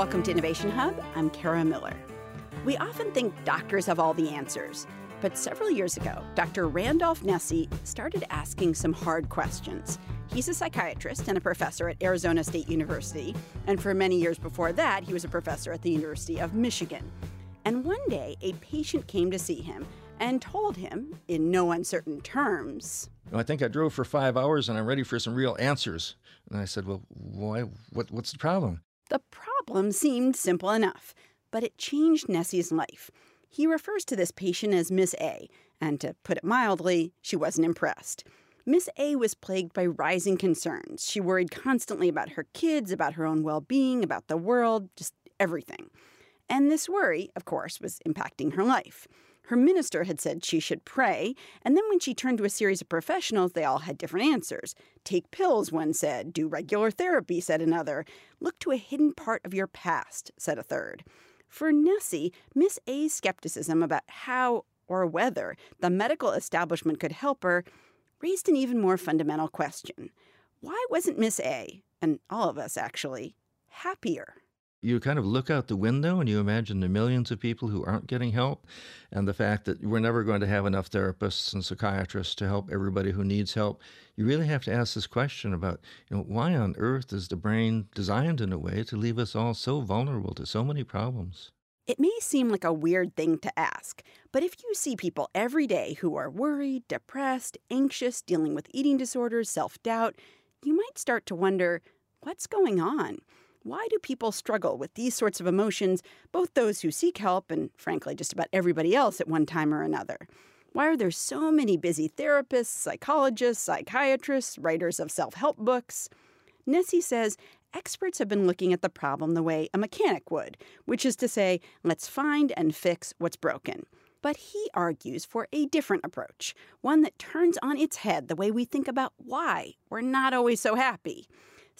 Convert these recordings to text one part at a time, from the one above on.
Welcome to Innovation Hub. I'm Kara Miller. We often think doctors have all the answers, but several years ago, Dr. Randolph Nesse started asking some hard questions. He's a psychiatrist and a professor at Arizona State University, and for many years before that, he was a professor at the University of Michigan. And one day, a patient came to see him and told him, in no uncertain terms, I think I drove for five hours and I'm ready for some real answers. And I said, Well, why? What, what's the problem? The problem seemed simple enough, but it changed Nesse's life. He refers to this patient as Miss A, and to put it mildly, she wasn't impressed. Miss A was plagued by rising concerns. She worried constantly about her kids, about her own well being, about the world, just everything. And this worry, of course, was impacting her life. Her minister had said she should pray, and then when she turned to a series of professionals, they all had different answers. Take pills, one said. Do regular therapy, said another. Look to a hidden part of your past, said a third. For Nesse, Miss A's skepticism about how or whether the medical establishment could help her raised an even more fundamental question. Why wasn't Miss A, and all of us actually, happier? You kind of look out the window and you imagine the millions of people who aren't getting help and the fact that we're never going to have enough therapists and psychiatrists to help everybody who needs help you really have to ask this question about you know why on earth is the brain designed in a way to leave us all so vulnerable to so many problems it may seem like a weird thing to ask, but if you see people every day who are worried, depressed, anxious, dealing with eating disorders, self doubt, you might start to wonder what's going on? Why do people struggle with these sorts of emotions, both those who seek help and, frankly, just about everybody else at one time or another? Why are there so many busy therapists, psychologists, psychiatrists, writers of self help books? Nesse says experts have been looking at the problem the way a mechanic would, which is to say, let's find and fix what's broken. But he argues for a different approach, one that turns on its head the way we think about why we're not always so happy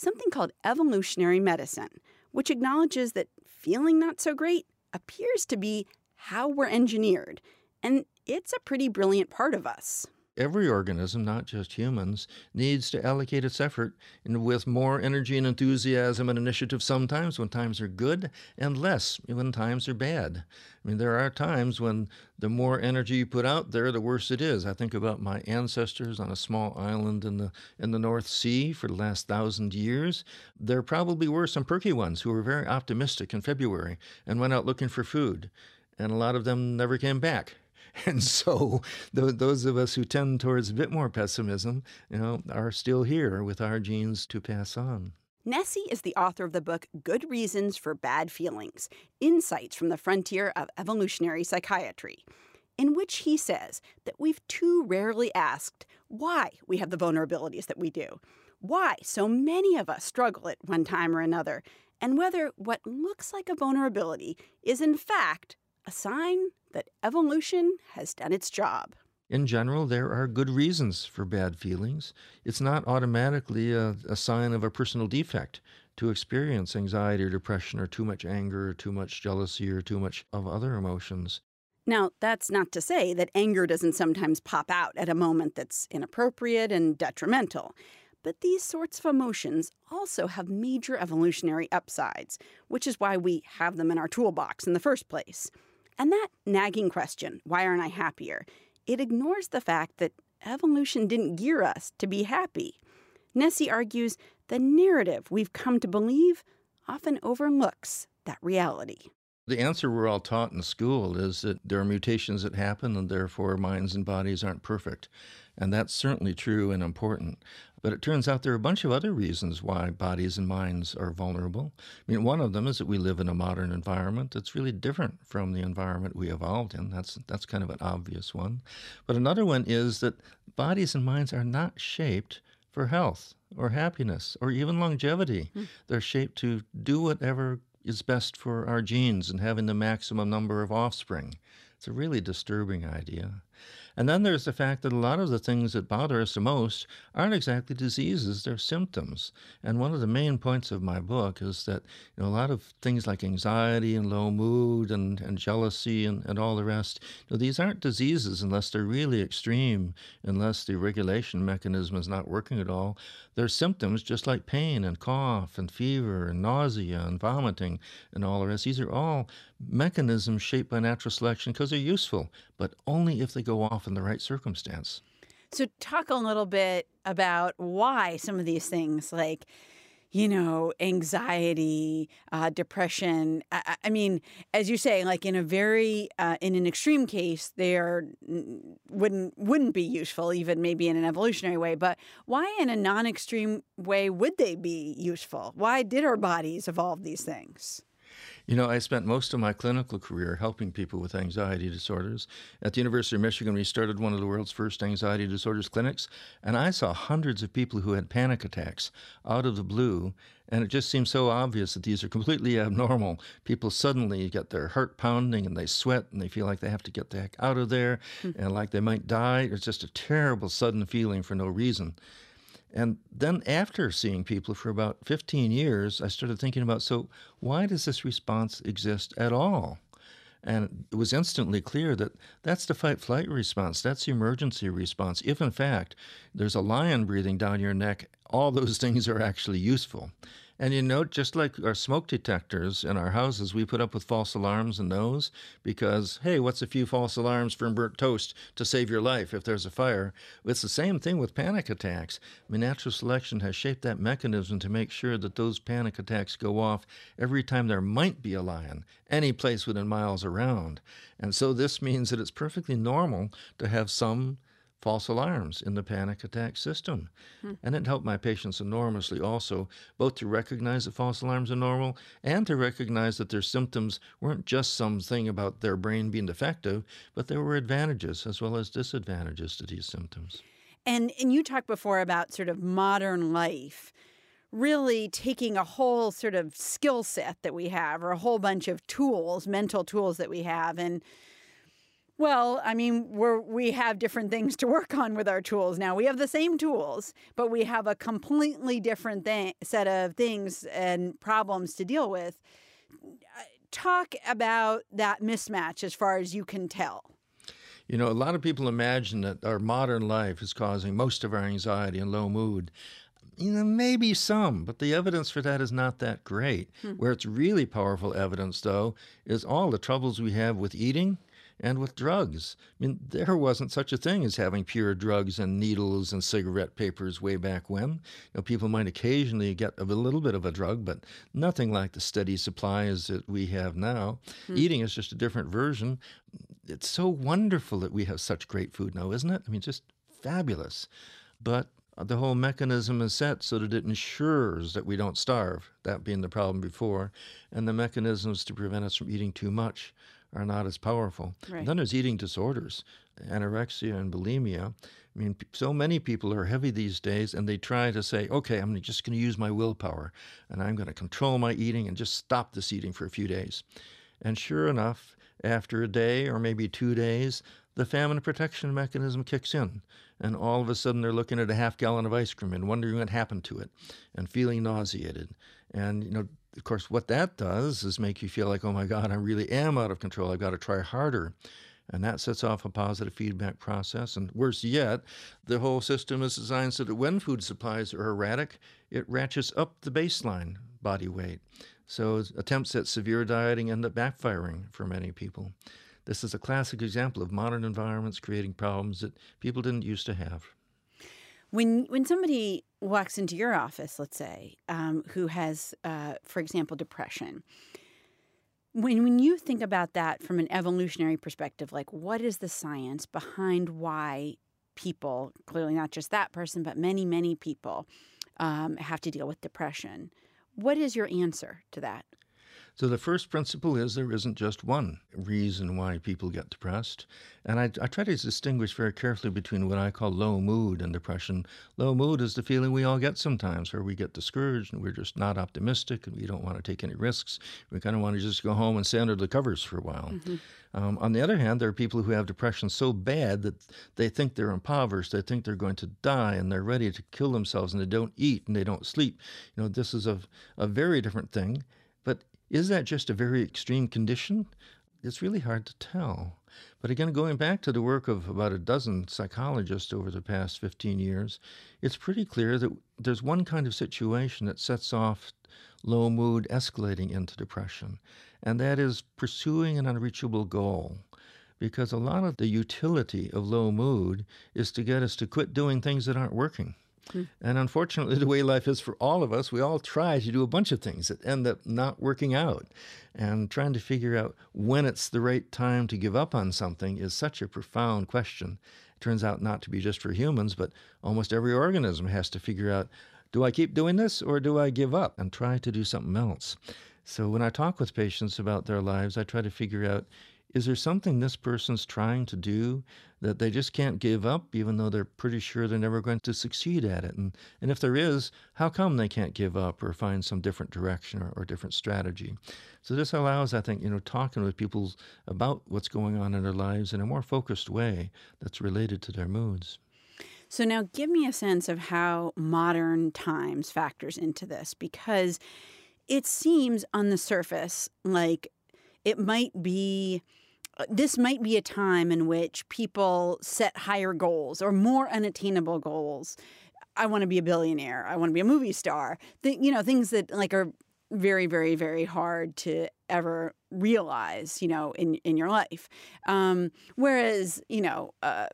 something called evolutionary medicine, which acknowledges that feeling not so great appears to be how we're engineered, and it's a pretty brilliant part of us every organism, not just humans, needs to allocate its effort with more energy and enthusiasm and initiative sometimes when times are good and less when times are bad. I mean, there are times when the more energy you put out there, the worse it is. I think about my ancestors on a small island in the in the North Sea for the last thousand years. There probably were some perky ones who were very optimistic in February and went out looking for food, and a lot of them never came back. And so th- those of us who tend towards a bit more pessimism, you know, are still here with our genes to pass on. Nesse is the author of the book Good Reasons for Bad Feelings Insights from the Frontier of Evolutionary Psychiatry, in which he says that we've too rarely asked why we have the vulnerabilities that we do, why so many of us struggle at one time or another, and whether what looks like a vulnerability is in fact a sign that evolution has done its job. In general, there are good reasons for bad feelings. It's not automatically a, a, sign of a personal defect to experience anxiety or depression or too much anger or too much jealousy or too much of other emotions. Now, that's not to say that anger doesn't sometimes pop out at a moment that's inappropriate and detrimental. But these sorts of emotions also have major evolutionary upsides, which is why we have them in our toolbox in the first place. And that nagging question, why aren't I happier? It ignores the fact that evolution didn't gear us to be happy. Nesse argues the narrative we've come to believe often overlooks that reality. The answer we're all taught in school is that there are mutations that happen and therefore minds and bodies aren't perfect. And that's certainly true and important. But it turns out there are a bunch of other reasons why bodies and minds are vulnerable. I mean, one of them is that we live in a modern environment that's really different from the environment we evolved in. That's, that's kind of an obvious one. But another one is that bodies and minds are not shaped for health or happiness or even longevity. Mm. They're shaped to do whatever is best for our genes and having the maximum number of offspring. It's a really disturbing idea. And then there's the fact that a lot of the things that bother us the most aren't exactly diseases, they're symptoms. And one of the main points of my book is that you know, a lot of things like anxiety and low mood and, and jealousy and, and all the rest, you know, these aren't diseases unless they're really extreme, unless the regulation mechanism is not working at all. They're symptoms just like pain and cough and fever and nausea and vomiting and all the rest. These are all mechanisms shaped by natural selection because they're useful, but only if they go off in the right circumstance. So, talk a little bit about why some of these things, like you know, anxiety, uh, depression. I, I, mean, as you say, like in a very uh, in an extreme case, they are wouldn't wouldn't be useful, even maybe in an evolutionary way. But why, in a non-extreme way, would they be useful? Why did our bodies evolve these things? You know, I spent most of my clinical career helping people with anxiety disorders. At the University of Michigan, we started one of the world's first anxiety disorders clinics, and I saw hundreds of people who had panic attacks out of the blue. And it just seems so obvious that these are completely abnormal. People suddenly get their heart pounding and they sweat and they feel like they have to get the heck out of there mm-hmm. and like they might die. It's just a terrible sudden feeling for no reason. And then after seeing people for about 15 years, I started thinking about so why does this response exist at all? And it was instantly clear that that's the fight flight response. That's the emergency response. If, in fact, there's a lion breathing down your neck, all those things are actually useful. And you know, just like our smoke detectors in our houses, we put up with false alarms in those because, hey, what's a few false alarms from burnt toast to save your life if there's a fire? It's the same thing with panic attacks. I mean, natural selection has shaped that mechanism to make sure that those panic attacks go off every time there might be a lion, any place within miles around. And so this means that it's perfectly normal to have some false alarms in the panic attack system. Hmm. And it helped my patients enormously also, both to recognize that false alarms are normal and to recognize that their symptoms weren't just something about their brain being defective, but there were advantages as well as disadvantages to these symptoms. And and you talked before about sort of modern life really taking a whole sort of skill set that we have or a whole bunch of tools, mental tools that we have and well, I mean, we're we have different things to work on with our tools now. We have the same tools, but we have a completely different thing, set of things and problems to deal with. Talk about that mismatch as far as you can tell. You know, a lot of people imagine that our modern life is causing most of our anxiety and low mood. You know, maybe some, but the evidence for that is not that great. Hmm. Where it's really powerful evidence, though, is all the troubles we have with eating and with drugs. I mean, there wasn't such a thing as having pure drugs and needles and cigarette papers way back when. You know, people might occasionally get a little bit of a drug, but nothing like the steady supplies that we have now. Hmm. Eating is just a different version. It's so wonderful that we have such great food now, isn't it? I mean, just fabulous. But Uh, the whole mechanism is set so that it ensures that we don't starve, that being the problem before, and the mechanisms to prevent us from eating too much are not as powerful. Right. Then there's eating disorders, anorexia and bulimia. I mean, so many people are heavy these days and they try to say, okay, I'm just going to use my willpower and I'm going to control my eating and just stop this eating for a few days. And sure enough, after a day or maybe two days, the famine protection mechanism kicks in. And all of a sudden, they're looking at a half gallon of ice cream and wondering what happened to it and feeling nauseated. And, you know, of course, what that does is make you feel like, oh my God, I really am out of control. I've got to try harder. And that sets off a positive feedback process. And worse yet, the whole system is designed so that when food supplies are erratic, it ratchets up the baseline body weight. So attempts at severe dieting end up backfiring for many people. This is a classic example of modern environments creating problems that people didn't used to have. When when somebody walks into your office, let's say, um, who has, uh, for example, depression, when when you think about that from an evolutionary perspective, like what is the science behind why people, clearly not just that person, but many many people, um, have to deal with depression? What is your answer to that? So the first principle is there isn't just one reason why people get depressed. And I, I, try to distinguish very carefully between what I call low mood and depression. Low mood is the feeling we all get sometimes where we get discouraged and we're just not optimistic and we don't want to take any risks. We kind of want to just go home and stay under the covers for a while. Mm-hmm. Um, on the other hand, there are people who have depression so bad that they think they're impoverished, they think they're going to die, and they're ready to kill themselves, and they don't eat and they don't sleep. You know, this is a, a very different thing. Is that just a very extreme condition? It's really hard to tell. But again, going back to the work of about a dozen psychologists over the past 15 years, it's pretty clear that there's one kind of situation that sets off low mood escalating into depression, and that is pursuing an unreachable goal. Because a lot of the utility of low mood is to get us to quit doing things that aren't working. Mm. And unfortunately, the way life is for all of us, we all try to do a bunch of things that end up not working out. And trying to figure out when it's the right time to give up on something is such a profound question. It turns out not to be just for humans, but almost every organism has to figure out do I keep doing this or do I give up and try to do something else? So when I talk with patients about their lives, I try to figure out is there something this person's trying to do that they just can't give up, even though they're pretty sure they're never going to succeed at it? And, and if there is, how come they can't give up or find some different direction or, or different strategy? So this allows, I think, you know, talking with people about what's going on in their lives in a more focused way that's related to their moods. So now give me a sense of how modern times factors into this because it seems on the surface like it might be this might be a time in which people set higher goals or more unattainable goals. I want to be a billionaire. I want to be a movie star. The, you know, things that like are very, very, very hard to ever realize, you know, in in your life. Um, whereas, you know, uh,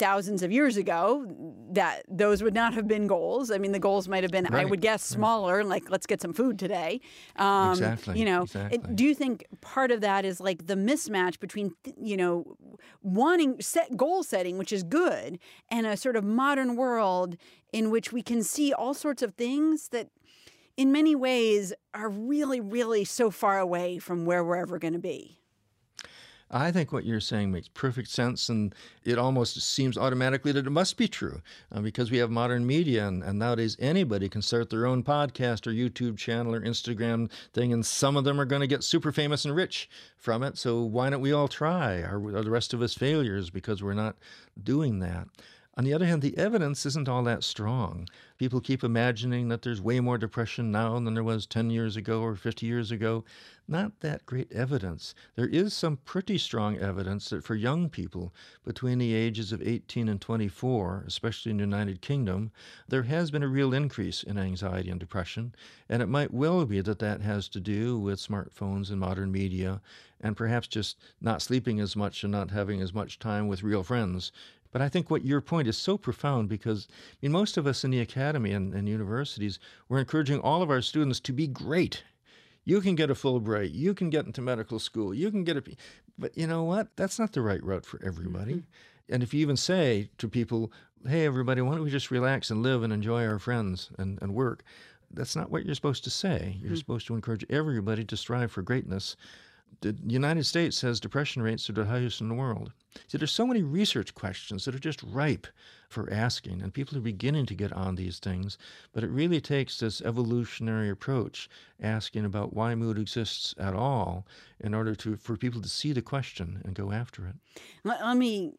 thousands of years ago that those would not have been goals. I mean, the goals might have been, right. I would guess, smaller, right. like let's get some food today. Um, exactly. You know, exactly. It, do you think part of that is like the mismatch between, you know, wanting set goal setting, which is good, and a sort of modern world in which we can see all sorts of things that in many ways are really, really so far away from where we're ever going to be? I think what you're saying makes perfect sense, and it almost seems automatically that it must be true uh, because we have modern media, and, and, nowadays anybody can start their own podcast or YouTube channel or Instagram thing, and some of them are going to get super famous and rich from it. So why don't we all try? Are, are the rest of us failures because we're not doing that? On the other hand, the evidence isn't all that strong. People keep imagining that there's way more depression now than there was 10 years ago or 50 years ago. Not that great evidence. There is some pretty strong evidence that for young people between the ages of 18 and 24, especially in the United Kingdom, there has been a real increase in anxiety and depression. And it might well be that that has to do with smartphones and modern media and perhaps just not sleeping as much and not having as much time with real friends but I think what your point is so profound because I mean, most of us in the academy and, and universities, we're encouraging all of our students to be great. You can get a Fulbright, you can get into medical school, you can get a. But you know what? That's not the right route for everybody. Mm-hmm. And if you even say to people, hey, everybody, why don't we just relax and live and enjoy our friends and, and work? That's not what you're supposed to say. You're mm-hmm. supposed to encourage everybody to strive for greatness the United States has depression rates are the highest in the world. See, there's so many research questions that are just ripe for asking, and people are beginning to get on these things. But it really takes this evolutionary approach, asking about why mood exists at all, in order to for people to see the question and go after it. Let, let me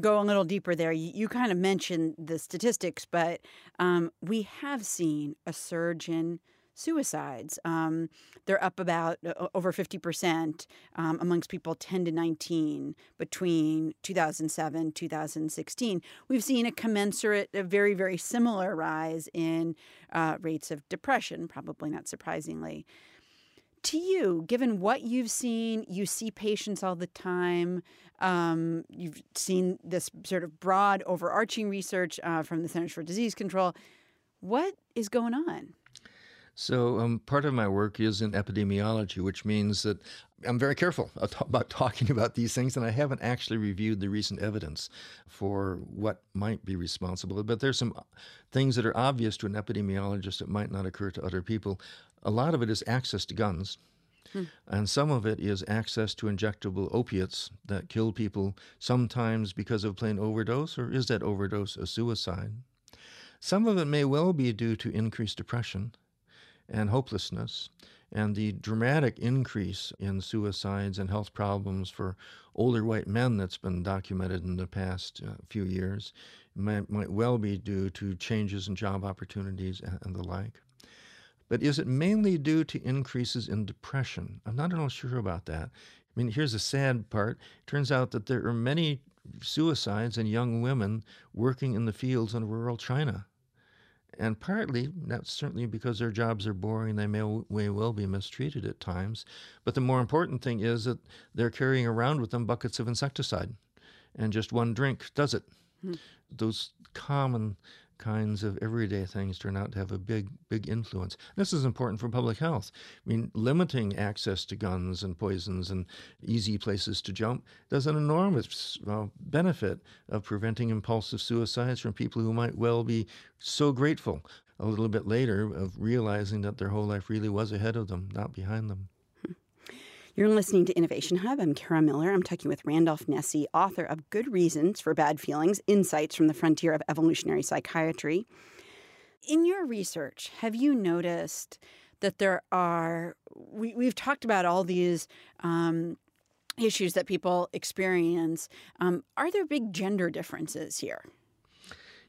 go a little deeper there. You, you kind of mentioned the statistics, but um, we have seen a surge in suicides. Um, they're up about uh, over 50% um, amongst people 10 to 19 between 2007 2016. We've seen a commensurate, a very, very similar rise in uh, rates of depression, probably not surprisingly. To you, given what you've seen, you see patients all the time. Um, you've seen this sort of broad, overarching research uh, from the Centers for Disease Control. What is going on? So, um, part of my work is in epidemiology, which means that I'm very careful about talking about these things, and I haven't actually reviewed the recent evidence for what might be responsible. But there's some things that are obvious to an epidemiologist that might not occur to other people. A lot of it is access to guns. Hmm. And some of it is access to injectable opiates that kill people, sometimes because of plain overdose, or is that overdose a suicide? Some of it may well be due to increased depression and hopelessness and the dramatic increase in suicides and health problems for older white men that's been documented in the past uh, few years might, might well be due to changes in job opportunities and, and the like. But is it mainly due to increases in depression? I'm not at all sure about that. I mean, here's the sad part. It turns out that there are many suicides in young women working in the fields in rural China. And partly, that's certainly because their jobs are boring, they may, may well be mistreated at times. But the more important thing is that they're carrying around with them buckets of insecticide, and just one drink does it. Hmm. Those common kinds of everyday things turn out to have a big, big influence. This is important for public health. I mean, limiting access to guns and poisons and easy places to jump does an enormous uh, benefit of preventing impulsive suicides from people who might well be so grateful a little bit later of realizing that their whole life really was ahead of them, not behind them. You're listening to Innovation Hub. I'm Kara Miller. I'm talking with Randolph Nesse, author of Good Reasons for Bad Feelings Insights from the Frontier of Evolutionary Psychiatry. In your research, have you noticed that there are, we, we've talked about all these um, issues that people experience. Um, are there big gender differences here?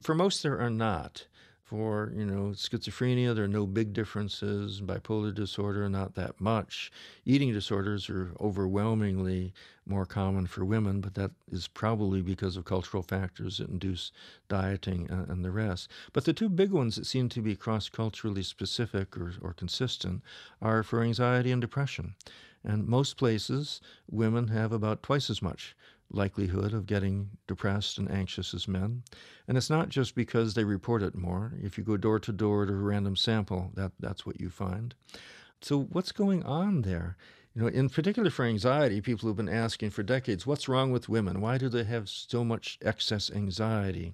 For most, there are not for you know schizophrenia. There are no big differences. Bipolar disorder not that much. Eating disorders are overwhelmingly more common for women but that is probably because of cultural factors that induce dieting and, the rest. But the two big ones that seem to be cross-culturally specific or, or consistent are for anxiety and depression. And most places women have about twice as much likelihood of getting depressed and anxious as men. And it's not just because they report it more. If you go door to door to a random sample, that, that's what you find. So, what's going on there? You know, in particular for anxiety, people have been asking for decades, what's wrong with women? Why do they have so much excess anxiety?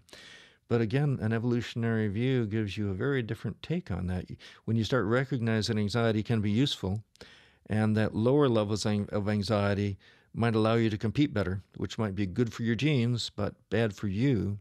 But again, an evolutionary view gives you a very different take on that. When you start recognizing anxiety can be useful, and that lower levels of anxiety might allow you to compete better, which might be good for your genes, but bad for you,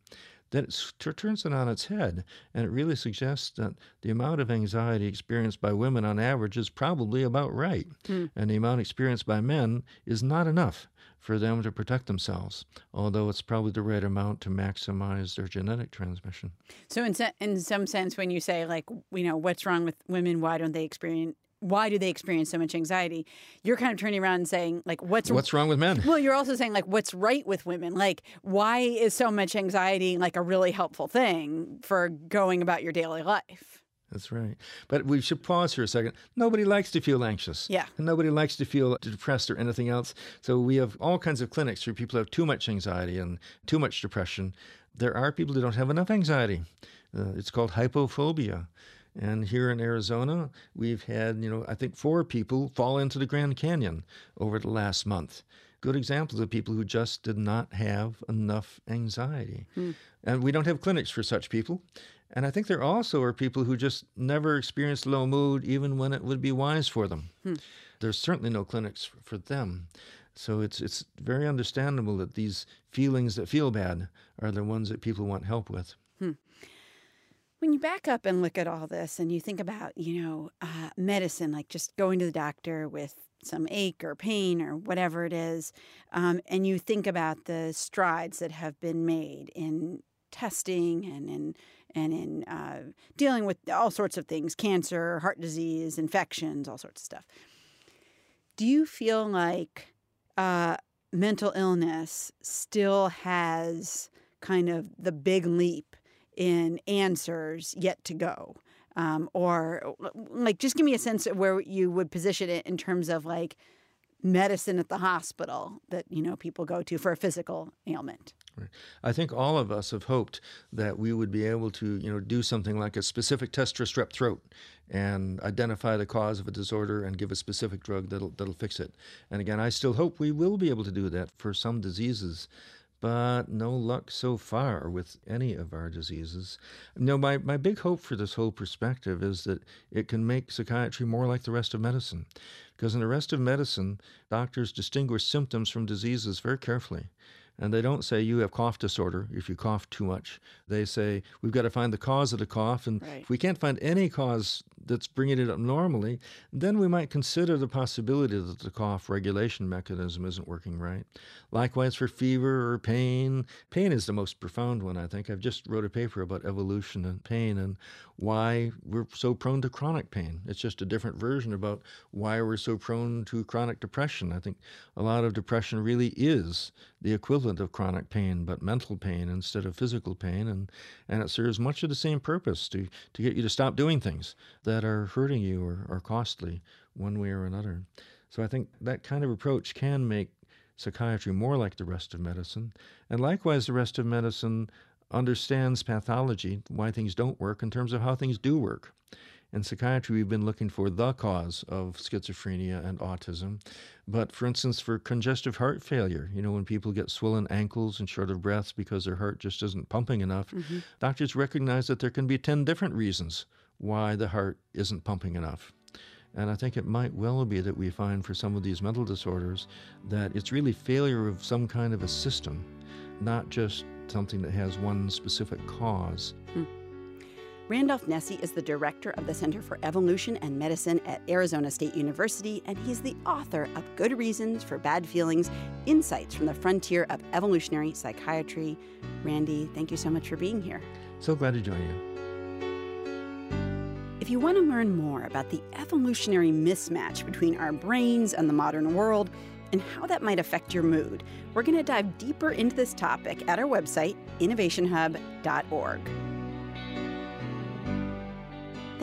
then it turns it on its head. And it really suggests that the amount of anxiety experienced by women on average is probably about right. Mm. And the amount experienced by men is not enough for them to protect themselves, although it's probably the right amount to maximize their genetic transmission. So, in, se- in some sense, when you say, like, you know, what's wrong with women, why don't they experience why do they experience so much anxiety? You're kind of turning around and saying, like, what's what's wrong with men? Well, you're also saying, like, what's right with women? Like, why is so much anxiety like a really helpful thing for going about your daily life? That's right. But we should pause for a second. Nobody likes to feel anxious. Yeah. And nobody likes to feel depressed or anything else. So we have all kinds of clinics where people have too much anxiety and too much depression. There are people who don't have enough anxiety. Uh, it's called hypophobia. And here in Arizona, we've had, you know, I think four people fall into the Grand Canyon over the last month. Good examples of people who just did not have enough anxiety. Hmm. And we don't have clinics for such people. And I think there also are people who just never experienced low mood, even when it would be wise for them. Hmm. There's certainly no clinics for them. So it's it's very understandable that these feelings that feel bad are the ones that people want help with. When you back up and look at all this and you think about, you know, uh, medicine, like just going to the doctor with some ache or pain or whatever it is, um, and you think about the strides that have been made in testing and in and in uh, dealing with all sorts of things cancer, heart disease, infections, all sorts of stuff. Do you feel like uh, mental illness still has kind of the big leap in answers yet to go? Um, or like, just give me a sense of where you would position it in terms of like medicine at the hospital that you know people go to for a physical ailment. I think all of us have hoped that we would be able to, you know, do something like a specific test for strep throat and identify the cause of a disorder and give a specific drug that'll that'll fix it. And again, I still hope we will be able to do that for some diseases. But no luck so far with any of our diseases. No, my, my big hope for this whole perspective is that it can make psychiatry more like the rest of medicine. Because in the rest of medicine, doctors distinguish symptoms from diseases very carefully. And they don't say you have cough disorder if you cough too much. They say we've got to find the cause of the cough. And right. if we can't find any cause that's bringing it up normally, then we might consider the possibility that the cough regulation mechanism isn't working right. Likewise for fever or pain. Pain is the most profound one, I think. I've just wrote a paper about evolution and pain and why we're so prone to chronic pain. It's just a different version about why we're so prone to chronic depression. I think a lot of depression really is the equivalent of chronic pain, but mental pain instead of physical pain. And, and it serves much of the same purpose to, to get you to stop doing things that are hurting you or are costly one way or another. So I think that kind of approach can make psychiatry more like the rest of medicine. And likewise, the rest of medicine understands pathology, why things don't work, in terms of how things do work. In psychiatry, we've been looking for the cause of schizophrenia and autism. But for instance, for congestive heart failure, you know, when people get swollen ankles and short of breath because their heart just isn't pumping enough, mm-hmm. doctors recognize that there can be 10 different reasons why the heart isn't pumping enough. And I think it might well be that we find for some of these mental disorders that it's really failure of some kind of a system, not just something that has one specific cause. Hmm. Randolph Nesse is the director of the Center for Evolution and Medicine at Arizona State University, and he's the author of Good Reasons for Bad Feelings Insights from the Frontier of Evolutionary Psychiatry. Randy, thank you so much for being here. So glad to join you. If you want to learn more about the evolutionary mismatch between our brains and the modern world, and how that might affect your mood, we're going to dive deeper into this topic at our website, innovationhub.org.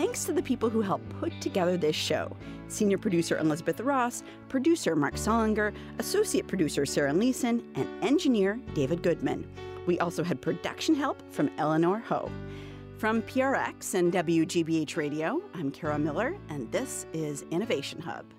Thanks to the people who helped put together this show senior producer Elizabeth Ross, producer Marc Sollinger, associate producer Sarah Leeson, and engineer David Goodman. We also had production help from Eleanor Ho. From PRX and WGBH Radio, I'm Kara Miller, and this is Innovation Hub.